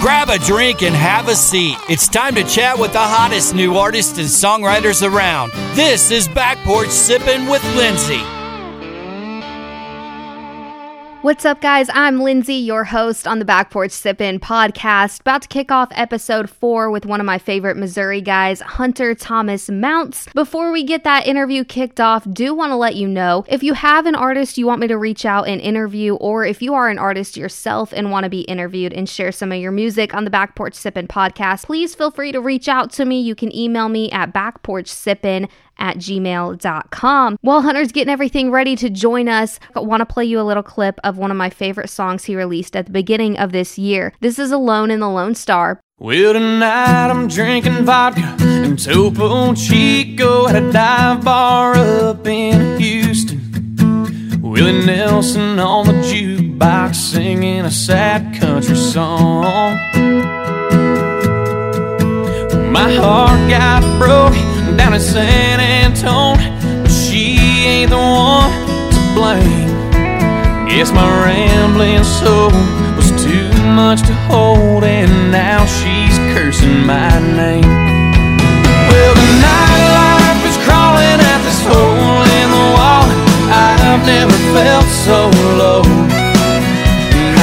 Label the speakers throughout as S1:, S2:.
S1: Grab a drink and have a seat. It's time to chat with the hottest new artists and songwriters around. This is Back Porch Sippin' with Lindsay.
S2: What's up, guys? I'm Lindsay, your host on the Back Porch Sippin' podcast. About to kick off episode four with one of my favorite Missouri guys, Hunter Thomas Mounce. Before we get that interview kicked off, do want to let you know if you have an artist you want me to reach out and interview, or if you are an artist yourself and want to be interviewed and share some of your music on the Back Porch Sippin' podcast, please feel free to reach out to me. You can email me at backporchsippin at gmail.com. While Hunter's getting everything ready to join us, I want to play you a little clip of one of my favorite songs he released at the beginning of this year. This is Alone in the Lone Star.
S3: Well, tonight I'm drinking vodka and Topo Chico at a dive bar up in Houston. Willie Nelson on the jukebox singing a sad country song. My heart got broke down in San Antone, she ain't the one to blame. Guess my rambling soul was too much to hold, and now she's cursing my name. Well, the nightlife is crawling at this hole in the wall. I've never felt so low.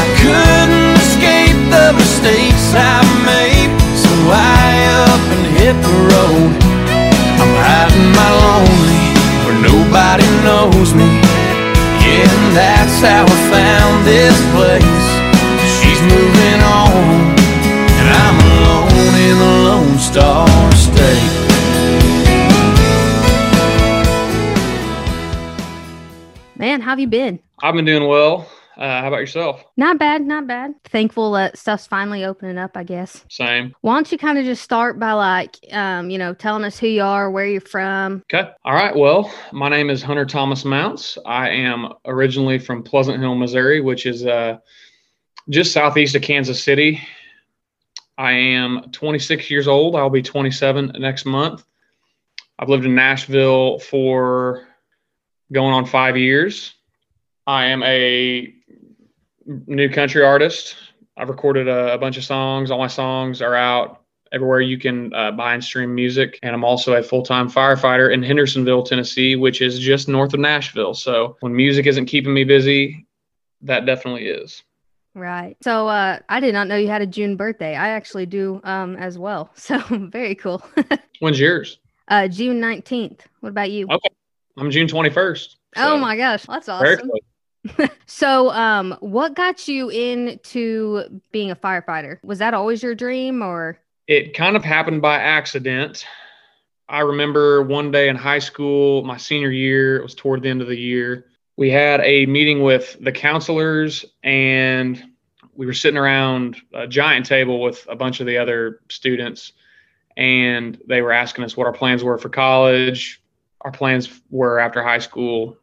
S3: I couldn't escape the mistakes where nobody knows me. Yeah, and that's how I found this place. She's moving on, and I'm alone in the Lone Star State.
S2: Man, how have you been?
S4: I've been doing well. Uh, how about yourself?
S2: Not bad, not bad. Thankful that stuff's finally opening up, I guess.
S4: Same.
S2: Why don't you kind of just start by like, um, you know, telling us who you are, where you're from.
S4: Okay. All right. Well, my name is Hunter Thomas Mounce. I am originally from Pleasant Hill, Missouri, which is uh, just southeast of Kansas City. I am 26 years old. I'll be 27 next month. I've lived in Nashville for going on five years. I am a new country artist. I've recorded a, a, bunch of songs. All my songs are out everywhere you can uh, buy and stream music. And I'm also a full time firefighter in Hendersonville, Tennessee, which is just north of Nashville. So when music isn't keeping me busy, that definitely is.
S2: Right. So uh, I did not know you had a June birthday. I actually do um, as well. So very cool.
S4: When's yours?
S2: Uh, June 19th. What about you?
S4: Okay. I'm June 21st.
S2: So. Oh my gosh. That's awesome. so, um, what got you into being a firefighter? Was that always your dream or?
S4: It kind of happened by accident. I remember one day in high school, my senior year, it was toward the end of the year. We had a meeting with the counselors and we were sitting around a giant table with a bunch of the other students and they were asking us what our plans were for college, our plans were after high school,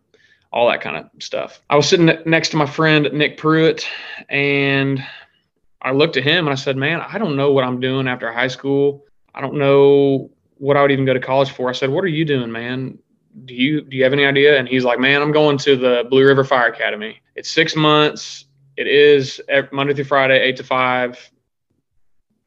S4: all that kind of stuff. I was sitting next to my friend Nick Pruitt, and I looked at him and I said, "Man, I don't know what I'm doing after high school. I don't know what I would even go to college for." I said, "What are you doing, man? Do you do you have any idea?" And he's like, "Man, I'm going to the Blue River Fire Academy. It's six months. It is Monday through Friday, eight to five.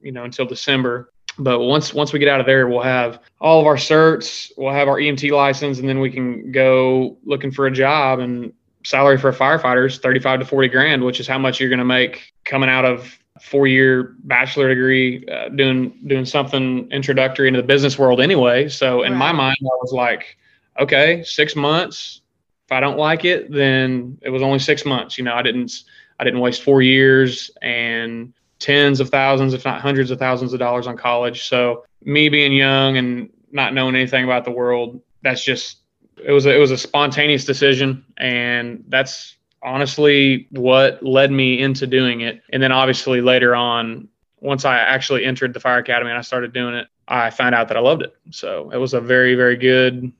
S4: You know, until December." But once once we get out of there, we'll have all of our certs, we'll have our EMT license, and then we can go looking for a job. And salary for a firefighter is thirty five to forty grand, which is how much you're going to make coming out of four year bachelor degree uh, doing doing something introductory into the business world anyway. So in right. my mind, I was like, okay, six months. If I don't like it, then it was only six months. You know, I didn't I didn't waste four years and tens of thousands, if not hundreds of thousands of dollars on college. So me being young and not knowing anything about the world, that's just it was a, it was a spontaneous decision, and that's honestly what led me into doing it. And then obviously later on, once I actually entered the fire academy and I started doing it, I found out that I loved it. So it was a very very good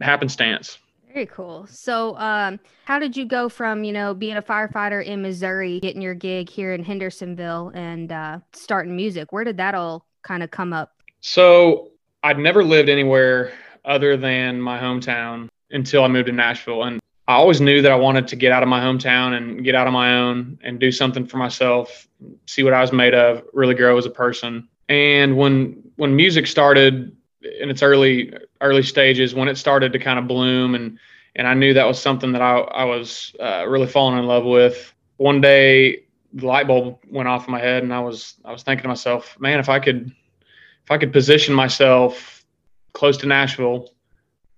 S4: happenstance.
S2: Very cool. So, um, how did you go from you know being a firefighter in Missouri, getting your gig here in Hendersonville, and uh, starting music? Where did that all kind of come up?
S4: So, I'd never lived anywhere other than my hometown until I moved to Nashville, and I always knew that I wanted to get out of my hometown and get out on my own and do something for myself, see what I was made of, really grow as a person. And when when music started in its early early stages, when it started to kind of bloom and and I knew that was something that I, I was uh, really falling in love with. One day, the light bulb went off in my head, and I was I was thinking to myself, man, if I could if I could position myself close to Nashville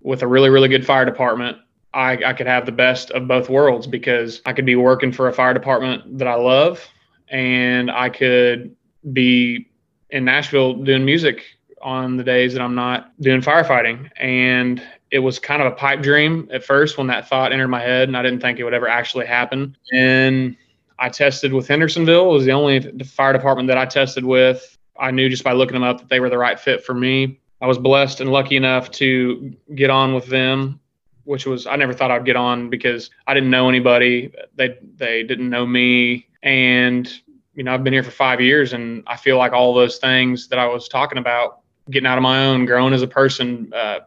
S4: with a really really good fire department I, I could have the best of both worlds because I could be working for a fire department that I love and I could be in Nashville doing music on the days that I'm not doing firefighting. And it was kind of a pipe dream at first when that thought entered my head, and I didn't think it would ever actually happen. And I tested with Hendersonville. It was the only fire department that I tested with. I knew just by looking them up that they were the right fit for me. I was blessed and lucky enough to get on with them which was I never thought I'd get on because I didn't know anybody. They they didn't know me, and you know I've been here for five years, and I feel like all those things that I was talking about, getting out of my own, growing as a person, uh,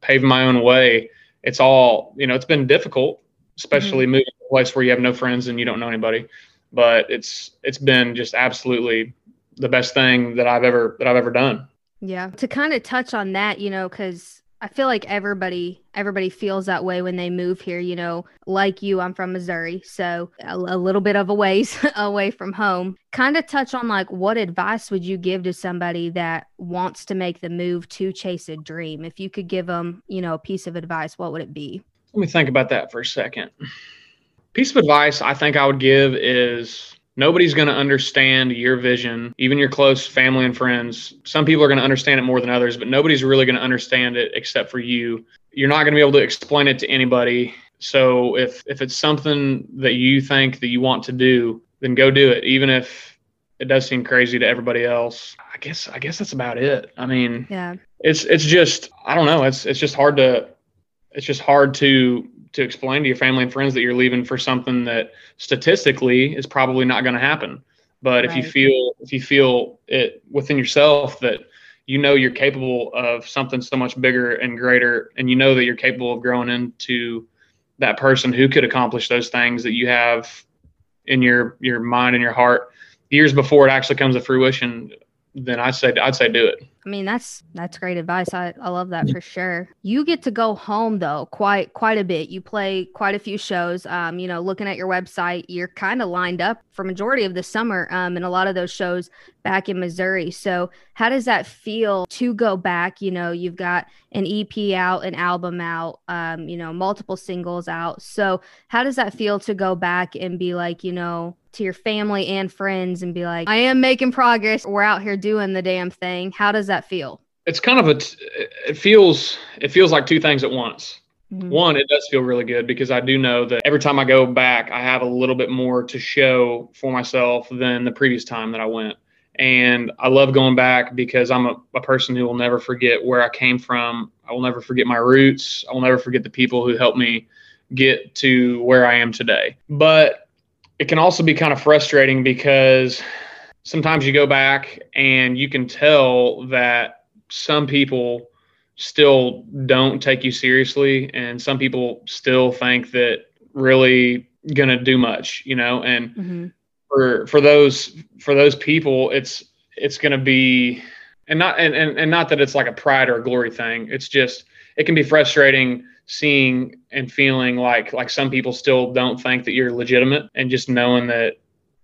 S4: paving my own way. It's all you know. It's been difficult, especially mm-hmm. moving to a place where you have no friends and you don't know anybody. But it's it's been just absolutely the best thing that I've ever that I've ever done.
S2: Yeah. To kind of touch on that, you know, because I feel like everybody everybody feels that way when they move here, you know. Like you, I'm from Missouri, so a, a little bit of a ways away from home. Kind of touch on like what advice would you give to somebody that wants to make the move to chase a dream? If you could give them, you know, a piece of advice, what would it be?
S4: Let me think about that for a second. Piece of advice I think I would give is Nobody's going to understand your vision, even your close family and friends. Some people are going to understand it more than others, but nobody's really going to understand it except for you. You're not going to be able to explain it to anybody. So if if it's something that you think that you want to do, then go do it, even if it does seem crazy to everybody else. I guess I guess that's about it. I mean,
S2: yeah.
S4: It's it's just I don't know. It's it's just hard to it's just hard to to explain to your family and friends that you're leaving for something that statistically is probably not going to happen. But if you feel if you feel it within yourself that you know you're capable of something so much bigger and greater, and you know that you're capable of growing into that person who could accomplish those things that you have in your your mind and your heart years before it actually comes to fruition, then I'd say I'd say do it.
S2: I mean, that's that's great advice. I, I love that for sure. You get to go home though quite quite a bit. You play quite a few shows. Um, you know, looking at your website, you're kind of lined up for majority of the summer. Um, and a lot of those shows back in Missouri. So how does that feel to go back? You know, you've got an EP out, an album out, um, you know, multiple singles out. So how does that feel to go back and be like, you know, to your family and friends and be like, I am making progress. We're out here doing the damn thing. How does that feel?
S4: It's kind of a, it feels, it feels like two things at once. Mm-hmm. One, it does feel really good because I do know that every time I go back, I have a little bit more to show for myself than the previous time that I went. And I love going back because I'm a, a person who will never forget where I came from. I will never forget my roots. I will never forget the people who helped me get to where I am today. But it can also be kind of frustrating because sometimes you go back and you can tell that some people still don't take you seriously and some people still think that really going to do much you know and mm-hmm. For for those for those people it's it's going to be and not and, and and not that it's like a pride or a glory thing. It's just it can be frustrating seeing and feeling like like some people still don't think that you're legitimate and just knowing that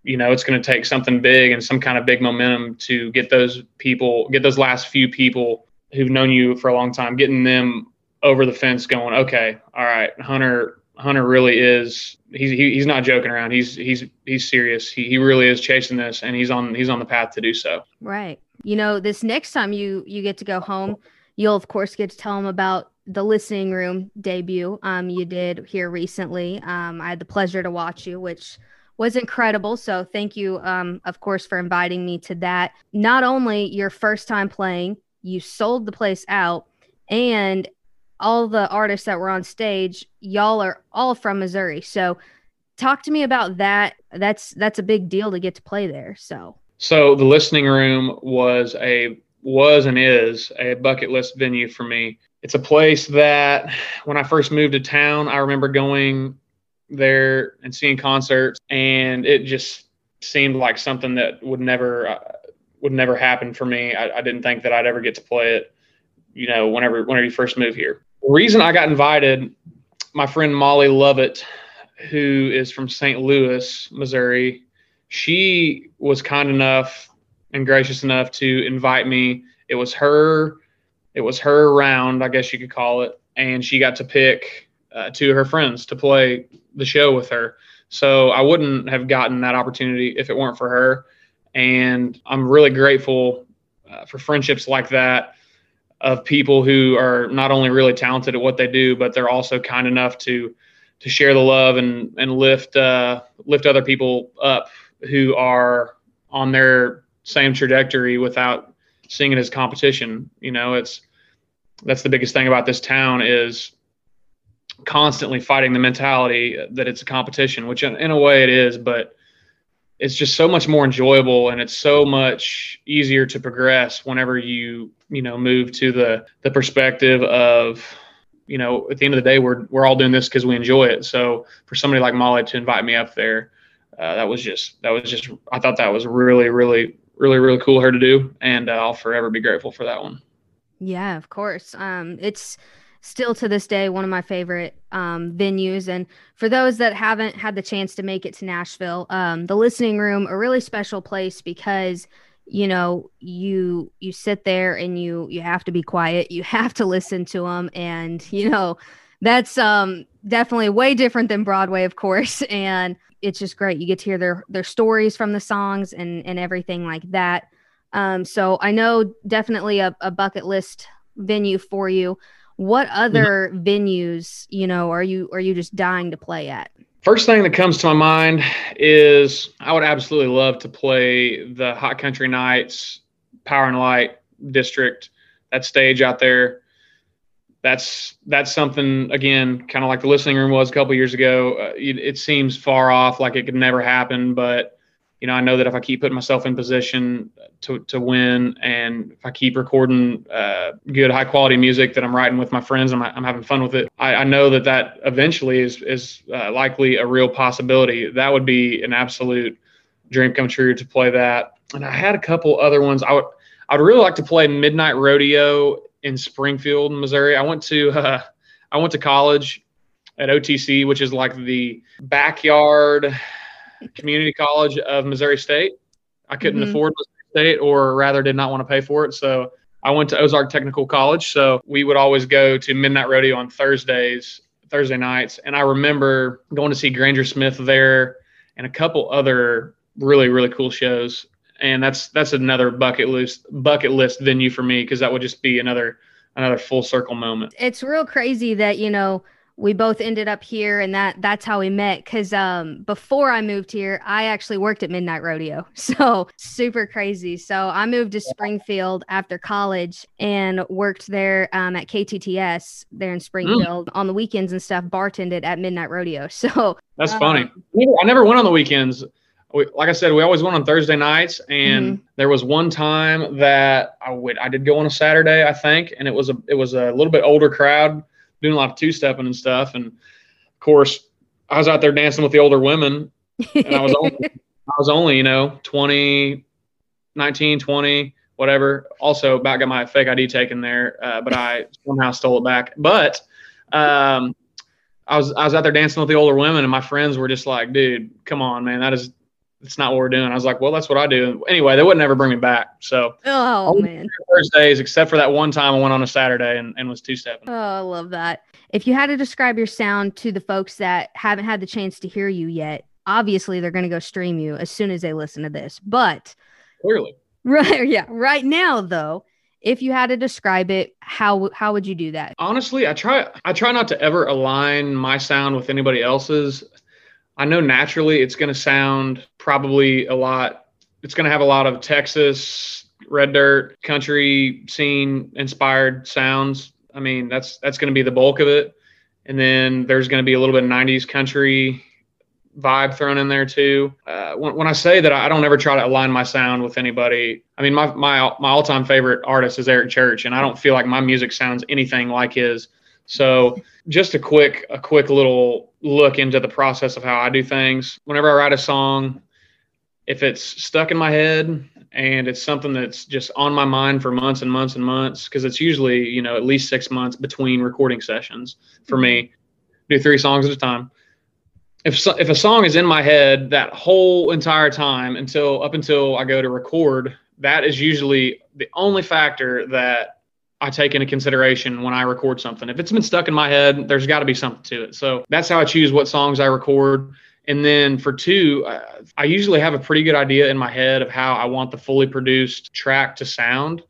S4: you know it's going to take something big and some kind of big momentum to get those people get those last few people who've known you for a long time getting them over the fence going okay all right hunter hunter really is he's he, he's not joking around he's he's he's serious he, he really is chasing this and he's on he's on the path to do so
S2: right you know this next time you you get to go home you'll of course get to tell him about the listening room debut um, you did here recently. Um, I had the pleasure to watch you, which was incredible. So thank you, um, of course, for inviting me to that. Not only your first time playing, you sold the place out, and all the artists that were on stage, y'all are all from Missouri. So talk to me about that. That's that's a big deal to get to play there. So
S4: so the listening room was a was and is a bucket list venue for me it's a place that when I first moved to town, I remember going there and seeing concerts, and it just seemed like something that would never uh, would never happen for me. I, I, didn't think that I'd ever get to play it. You know, whenever whenever you first move here. The reason I got invited, my friend Molly Lovett, who is from St. Louis, Missouri, she was kind enough and gracious enough to invite me. It was her, it was her round, I guess you could call it, and she got to pick uh, two of her friends to play the show with her. So I wouldn't have gotten that opportunity if it weren't for her. And I'm really grateful uh, for friendships like that of people who are not only really talented at what they do, but they're also kind enough to to share the love and and lift uh, lift other people up who are on their same trajectory without seeing it as competition. You know, it's that's the biggest thing about this town is constantly fighting the mentality that it's a competition, which in, in a way it is, but it's just so much more enjoyable and it's so much easier to progress whenever you you know move to the the perspective of you know at the end of the day we're we're all doing this because we enjoy it. So for somebody like molly to invite me up there uh, that was just that was just i thought that was really really really really cool her to do and uh, i'll forever be grateful for that one.
S2: Yeah of course. Um it's still to this day one of my favorite um, venues. And for those that haven't had the chance to make it to Nashville, um, the listening room a really special place because you know you you sit there and you you have to be quiet. You have to listen to them and you know that's um definitely way different than broadway of course. And it's just great. You get to hear their their stories from the songs and and everything like that. Um so i know definitely a, a bucket list venue for you. What other mm-hmm. venues, you know, are you are you just dying to play at?
S4: First thing that comes to my mind is I would absolutely love to play the Hot Country Nights Power and Light District, that stage out there. That's that's something again, kind of like the listening room was a couple years ago. Uh, it, it seems far off, like it could never happen, but you know, I know that if I keep putting myself in position to, to win and if I keep recording uh, good, high quality music that I'm writing with my friends, I'm, I'm having fun with it. I, I know that that eventually is, is uh, likely a real possibility. That would be an absolute dream come true to play that. And I had a couple other ones. I would, I would really like to play Midnight Rodeo in Springfield, Missouri. I went to, uh, I went to college at OTC, which is like the backyard community college of Missouri State. I couldn't mm-hmm. afford Missouri State, or rather, did not want to pay for it. So I went to Ozark Technical College. So we would always go to Midnight Rodeo on Thursdays, Thursday nights. And I remember going to see Granger Smith there and a couple other really, really cool shows. And that's that's another bucket list bucket list venue for me because that would just be another another full circle moment.
S2: It's real crazy that you know we both ended up here and that that's how we met because um before i moved here i actually worked at midnight rodeo so super crazy so i moved to springfield after college and worked there um, at ktts there in mm. springfield mm. on the weekends and stuff bartended at midnight rodeo so
S4: that's um, funny i never went on the weekends we, like I said, we always went on Thursday nights, and mm-hmm. there was one time that I would I did go on a Saturday, I think, and it was a it was a little bit older crowd doing a lot of two stepping and stuff. And of course, I was out there dancing with the older women, and I was only, I was only you know 20, 19, 20, whatever. Also, about got my fake ID taken there, uh, but I somehow stole it back. But um, I was I was out there dancing with the older women, and my friends were just like, "Dude, come on, man, that is it's not what we're doing. I was like, well, that's what I do. Anyway, they wouldn't ever bring me back. So,
S2: oh man,
S4: Thursdays, except for that one time I went on a Saturday and, and was two stepping.
S2: Oh, I love that. If you had to describe your sound to the folks that haven't had the chance to hear you yet, obviously they're going to go stream you as soon as they listen to this. But
S4: clearly,
S2: right, yeah, right now though, if you had to describe it, how how would you do that?
S4: Honestly, I try I try not to ever align my sound with anybody else's. I know naturally it's going to sound probably a lot. It's going to have a lot of Texas red dirt country scene inspired sounds. I mean, that's that's going to be the bulk of it. And then there's going to be a little bit of 90s country vibe thrown in there too. Uh, when, when I say that I don't ever try to align my sound with anybody, I mean my my my all time favorite artist is Eric Church, and I don't feel like my music sounds anything like his. So just a quick a quick little look into the process of how I do things. Whenever I write a song, if it's stuck in my head and it's something that's just on my mind for months and months and months, because it's usually you know at least six months between recording sessions for me. Mm-hmm. Do three songs at a time if so, if a song is in my head that whole entire time until up until I go to record, that is usually the only factor that I take into consideration when I record something. If it's been stuck in my head, there's got to be something to it. So that's how I choose what songs I record. And then for two, I usually have a pretty good idea in my head of how I want the fully produced track to sound.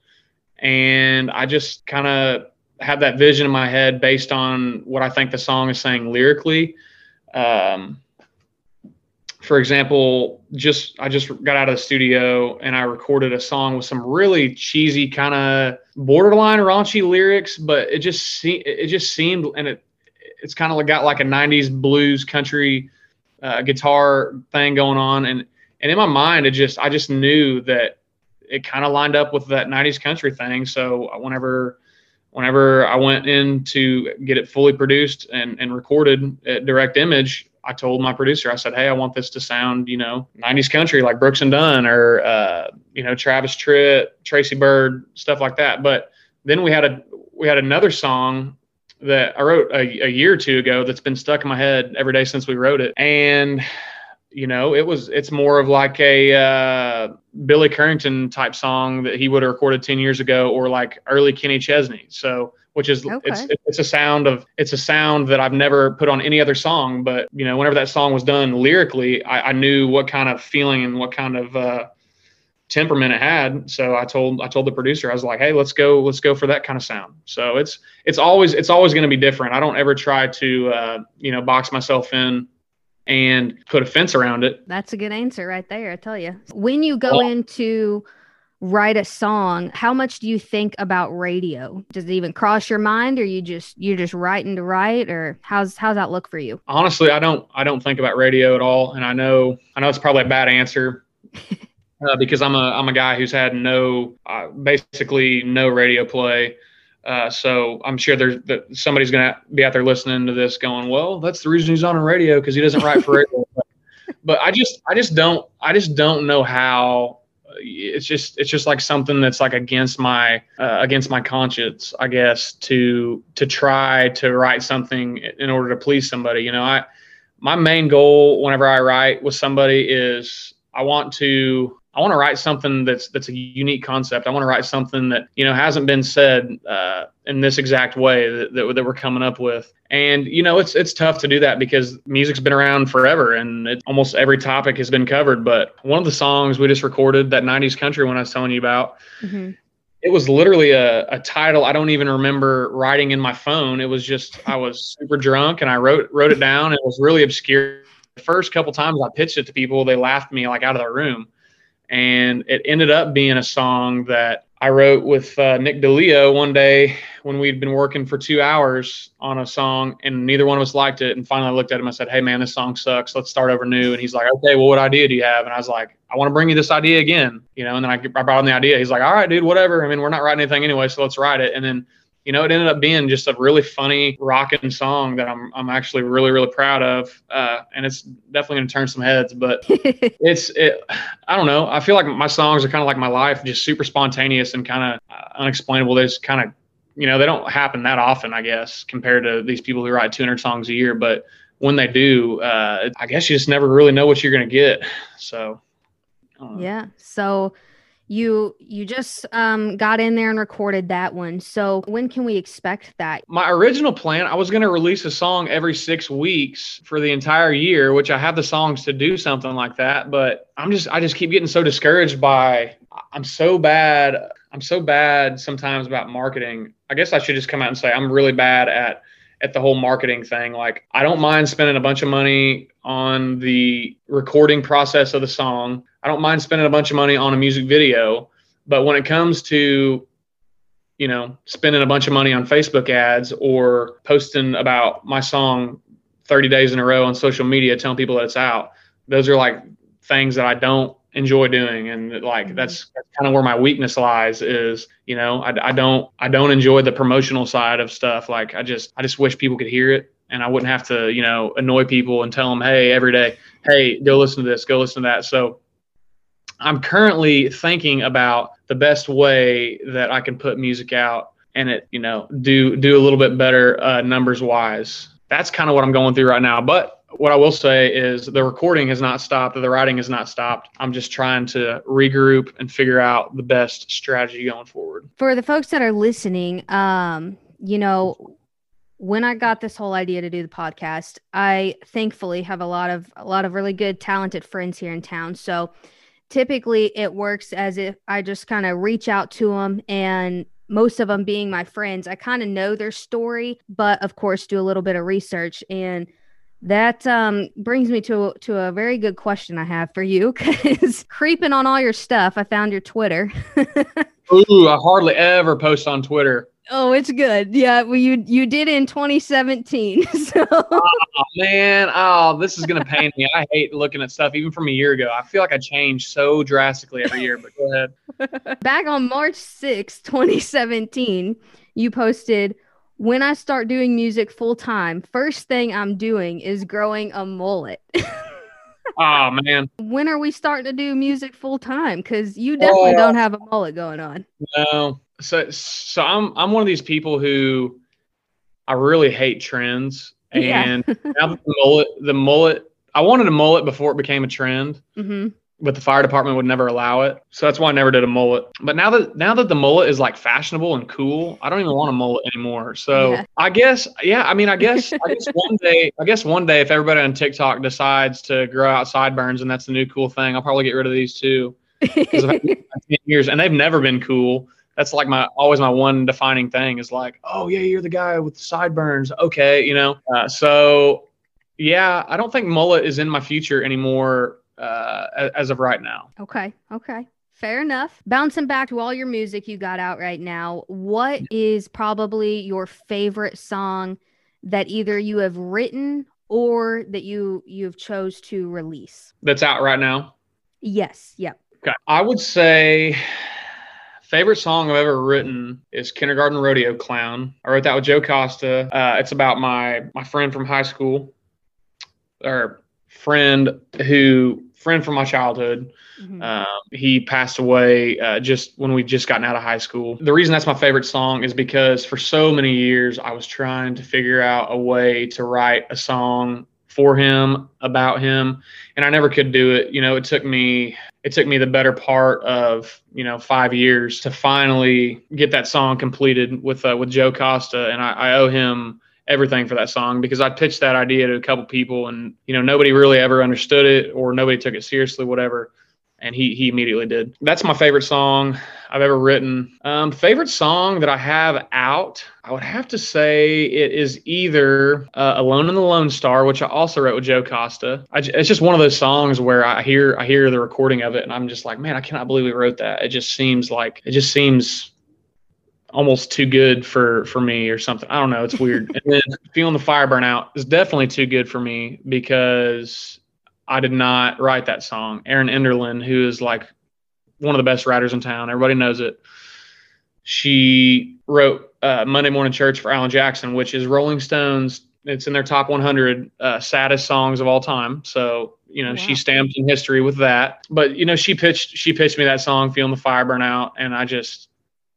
S4: And I just kind of have that vision in my head based on what I think the song is saying lyrically um, for example, just I just got out of the studio and I recorded a song with some really cheesy kind of borderline raunchy lyrics, but it just se- it just seemed and it it's kind of got like a 90s blues country uh, guitar thing going on and and in my mind it just I just knew that it kind of lined up with that 90s country thing. So whenever whenever I went in to get it fully produced and, and recorded at direct image, I told my producer, I said, Hey, I want this to sound, you know, 90s country like Brooks and Dunn or, uh, you know, Travis Tritt, Tracy Byrd, stuff like that. But then we had a, we had another song that I wrote a, a year or two ago that's been stuck in my head every day since we wrote it. And you know, it was it's more of like a uh, Billy Currington type song that he would have recorded ten years ago, or like early Kenny Chesney. So, which is okay. it's it's a sound of it's a sound that I've never put on any other song. But you know, whenever that song was done lyrically, I, I knew what kind of feeling and what kind of uh, temperament it had. So I told I told the producer I was like, hey, let's go let's go for that kind of sound. So it's it's always it's always going to be different. I don't ever try to uh, you know box myself in and put a fence around it.
S2: That's a good answer right there, I tell you. When you go well, into write a song, how much do you think about radio? Does it even cross your mind or you just you're just writing to write or how's how's that look for you?
S4: Honestly, I don't I don't think about radio at all and I know I know it's probably a bad answer. uh, because I'm a I'm a guy who's had no uh, basically no radio play uh, so I'm sure there's that somebody's going to be out there listening to this going, well, that's the reason he's on a radio because he doesn't write for radio. but I just, I just don't, I just don't know how it's just, it's just like something that's like against my, uh, against my conscience, I guess, to, to try to write something in order to please somebody. You know, I, my main goal whenever I write with somebody is I want to I want to write something that's that's a unique concept. I want to write something that you know hasn't been said uh, in this exact way that, that, that, we're coming up with. And you know, it's it's tough to do that because music's been around forever, and it, almost every topic has been covered. But one of the songs we just recorded, that '90s country one I was telling you about, mm-hmm. it was literally a, a title I don't even remember writing in my phone. It was just I was super drunk and I wrote wrote it down. It was really obscure. The first couple times I pitched it to people, they laughed me like out of the room and it ended up being a song that I wrote with uh, Nick DeLeo one day when we'd been working for two hours on a song, and neither one of us liked it. And finally, I looked at him. I said, "Hey, man, this song sucks. Let's start over new." And he's like, "Okay, well, what idea do you have?" And I was like, "I want to bring you this idea again." You know, and then I, I brought him the idea. He's like, "All right, dude, whatever. I mean, we're not writing anything anyway, so let's write it." And then you know, it ended up being just a really funny rocking song that I'm I'm actually really really proud of, uh, and it's definitely going to turn some heads. But it's it, I don't know. I feel like my songs are kind of like my life, just super spontaneous and kind of uh, unexplainable. There's kind of you know they don't happen that often, I guess, compared to these people who write 200 songs a year. But when they do, uh, I guess you just never really know what you're going to get. So
S2: yeah. So you you just um, got in there and recorded that one. So when can we expect that?
S4: My original plan i was going to release a song every six weeks for the entire year which i have the songs to do something like that but i'm just i just keep getting so discouraged by i'm so bad i'm so bad sometimes about marketing. I guess i should just come out and say i'm really bad at at the whole marketing thing. Like, I don't mind spending a bunch of money on the recording process of the song. I don't mind spending a bunch of money on a music video. But when it comes to, you know, spending a bunch of money on Facebook ads or posting about my song 30 days in a row on social media telling people that it's out. Those are like things that I don't enjoy doing. And like mm-hmm. that's, that's kind of where my weakness lies is you know I, I don't i don't enjoy the promotional side of stuff. Like i just i just wish people could hear it. And i wouldn't have to you know annoy people and tell them hey every day hey go listen to this go listen to that. So i'm currently thinking about the best way that i can put music out and it you know do do a little bit better uh, numbers wise that's kind of what i'm going through right now. But what I will say is the recording has not stopped, the writing has not stopped. I'm just trying to regroup and figure out the best strategy going forward.
S2: For the folks that are listening, um, you know, when I got this whole idea to do the podcast, I thankfully have a lot of a lot of really good talented friends here in town. So typically it works as if I just kind of reach out to them and most of them being my friends, I kind of know their story, but of course do a little bit of research and that um, brings me to to a very good question I have for you because creeping on all your stuff, I found your Twitter.
S4: Ooh, I hardly ever post on Twitter.
S2: Oh, it's good. Yeah, well, you you did in 2017. So. Oh
S4: man, oh, this is gonna pain me. I hate looking at stuff even from a year ago. I feel like I change so drastically every year. But go ahead.
S2: Back on March 6, 2017, you posted when I start doing music full time, first thing I'm doing is growing a mullet.
S4: oh man.
S2: When are we starting to do music full time? Because you definitely don't have a mullet going on.
S4: No. So so I'm I'm one of these people who I really hate trends. And yeah. the mullet the mullet I wanted a mullet before it became a trend. Mm-hmm but the fire department would never allow it. So that's why I never did a mullet. But now that now that the mullet is like fashionable and cool, I don't even want a mullet anymore. So yeah. I guess yeah, I mean I guess I guess one day I guess one day if everybody on TikTok decides to grow out sideburns and that's the new cool thing, I'll probably get rid of these too. years and they've never been cool. That's like my always my one defining thing is like, oh yeah, you're the guy with the sideburns. Okay, you know. Uh, so yeah, I don't think mullet is in my future anymore uh, as of right now.
S2: Okay. Okay. Fair enough. Bouncing back to all your music you got out right now, what is probably your favorite song that either you have written or that you you've chose to release?
S4: That's out right now.
S2: Yes. Yep.
S4: Okay. I would say favorite song I've ever written is Kindergarten Rodeo Clown. I wrote that with Joe Costa. Uh, it's about my my friend from high school, or friend who friend from my childhood. Mm-hmm. Uh, he passed away uh, just when we just gotten out of high school. The reason that's my favorite song is because for so many years I was trying to figure out a way to write a song for him about him and I never could do it. You know, it took me it took me the better part of, you know, 5 years to finally get that song completed with uh, with Joe Costa and I, I owe him everything for that song because I pitched that idea to a couple people and you know nobody really ever understood it or nobody took it seriously whatever and he he immediately did. That's my favorite song I've ever written. Um, favorite song that I have out, I would have to say it is either uh, "Alone in the Lone Star," which I also wrote with Joe Costa. I, it's just one of those songs where I hear I hear the recording of it and I'm just like, man, I cannot believe we wrote that. It just seems like it just seems almost too good for for me or something. I don't know. It's weird. and then feeling the fire burn out is definitely too good for me because I did not write that song. Erin Enderlin, who is like one of the best writers in town, everybody knows it. She wrote uh, Monday Morning Church for Alan Jackson, which is Rolling Stones. It's in their top 100 uh, saddest songs of all time. So you know wow. she stamped in history with that. But you know she pitched she pitched me that song, "Feeling the Fire Burn Out," and I just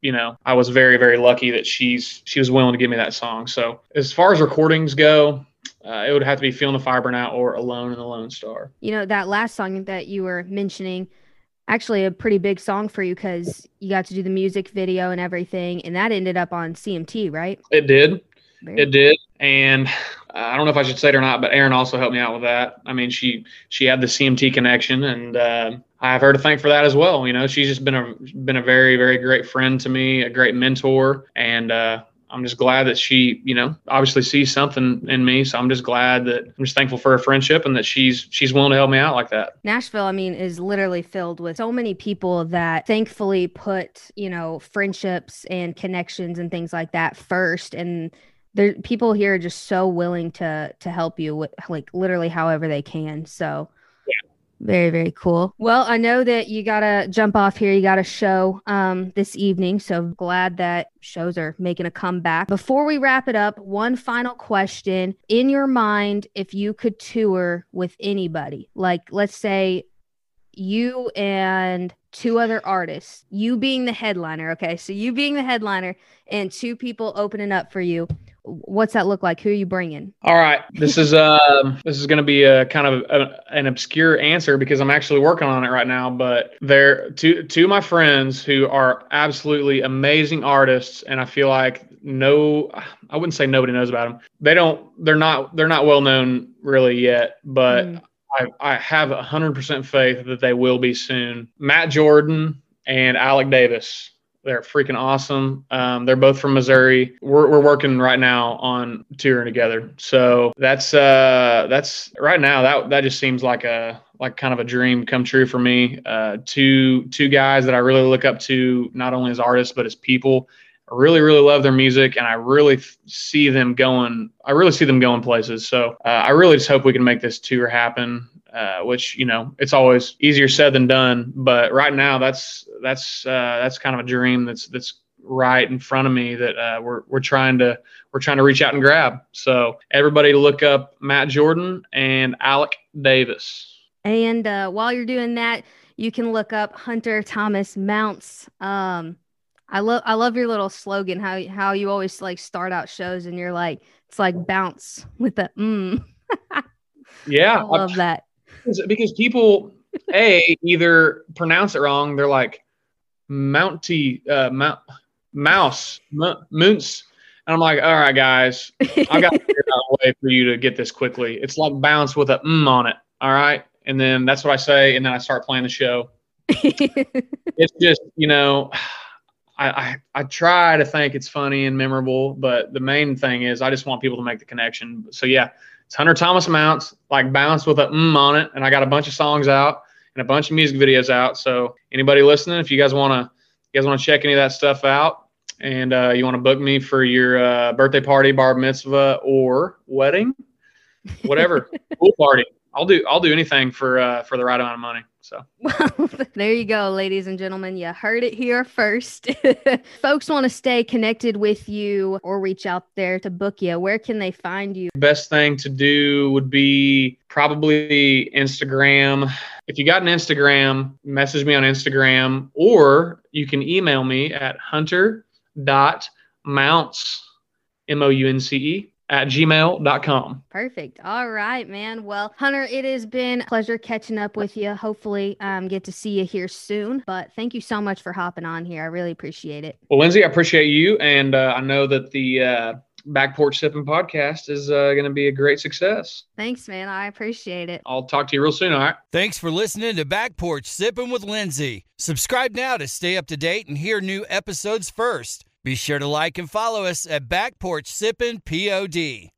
S4: you know, I was very, very lucky that she's she was willing to give me that song. So as far as recordings go, uh, it would have to be "Feeling the Fire Burn Out" or "Alone in the Lone Star."
S2: You know that last song that you were mentioning, actually a pretty big song for you because you got to do the music video and everything, and that ended up on CMT, right?
S4: It did. Very it did, and I don't know if I should say it or not, but Erin also helped me out with that. I mean, she she had the CMT connection, and uh, I have her to thank for that as well. You know, she's just been a been a very very great friend to me, a great mentor, and uh, I'm just glad that she, you know, obviously sees something in me. So I'm just glad that I'm just thankful for her friendship and that she's she's willing to help me out like that.
S2: Nashville, I mean, is literally filled with so many people that thankfully put, you know, friendships and connections and things like that first and there people here are just so willing to to help you with like literally however they can. So very, very cool. Well, I know that you got to jump off here. You got a show um, this evening. So glad that shows are making a comeback. Before we wrap it up, one final question. In your mind, if you could tour with anybody, like let's say you and two other artists, you being the headliner. Okay. So you being the headliner and two people opening up for you what's that look like? Who are you bringing?
S4: All right, this is um this is going to be a kind of a, an obscure answer because I'm actually working on it right now. But they're two two of my friends who are absolutely amazing artists, and I feel like no, I wouldn't say nobody knows about them. They don't. They're not. They're not well known really yet, but. Mm. I, I have 100% faith that they will be soon. Matt Jordan and Alec Davis they're freaking awesome. Um, they're both from Missouri. We're, we're working right now on touring together. So that's uh, that's right now that that just seems like a like kind of a dream come true for me. Uh, two two guys that I really look up to, not only as artists but as people. I really really love their music, and I really see them going. I really see them going places. So uh, I really just hope we can make this tour happen. Uh, which you know it's always easier said than done. But right now, that's that's uh, that's kind of a dream that's that's right in front of me that uh, we're we're trying to we're trying to reach out and grab. So everybody, look up Matt Jordan and Alec Davis.
S2: And uh, while you're doing that, you can look up Hunter Thomas Mounce. Um, I love I love your little slogan how how you always like start out shows and you're like it's like bounce with the mm.
S4: yeah,
S2: I love I, that
S4: because people a either pronounce it wrong. They're like Mounty uh, Mount Mouse Moons. And I'm like, all right, guys, I got to figure out a way for you to get this quickly. It's like bounce with a mm on it. All right. And then that's what I say. And then I start playing the show. it's just, you know, I, I, I try to think it's funny and memorable, but the main thing is I just want people to make the connection. So yeah, it's Hunter Thomas Mounce, like bounce with a mm on it. And I got a bunch of songs out and a bunch of music videos out. So anybody listening, if you guys want to, you guys want to check any of that stuff out and uh, you want to book me for your uh, birthday party, bar mitzvah or wedding, whatever, pool party, I'll do, I'll do anything for, uh, for the right amount of money. So,
S2: well, there you go, ladies and gentlemen. You heard it here first. Folks want to stay connected with you or reach out there to book you. Where can they find you?
S4: Best thing to do would be probably Instagram. If you got an Instagram, message me on Instagram or you can email me at hunter.mounce, M O U N C E, at gmail.com.
S2: Perfect. All right, man. Well, Hunter, it has been a pleasure catching up with you. Hopefully, um, get to see you here soon. But thank you so much for hopping on here. I really appreciate it.
S4: Well, Lindsay, I appreciate you. And uh, I know that the uh, Back Porch Sipping podcast is uh, going to be a great success.
S2: Thanks, man. I appreciate it.
S4: I'll talk to you real soon. All right.
S1: Thanks for listening to Back Porch Sipping with Lindsay. Subscribe now to stay up to date and hear new episodes first. Be sure to like and follow us at Back Porch Sippin' POD.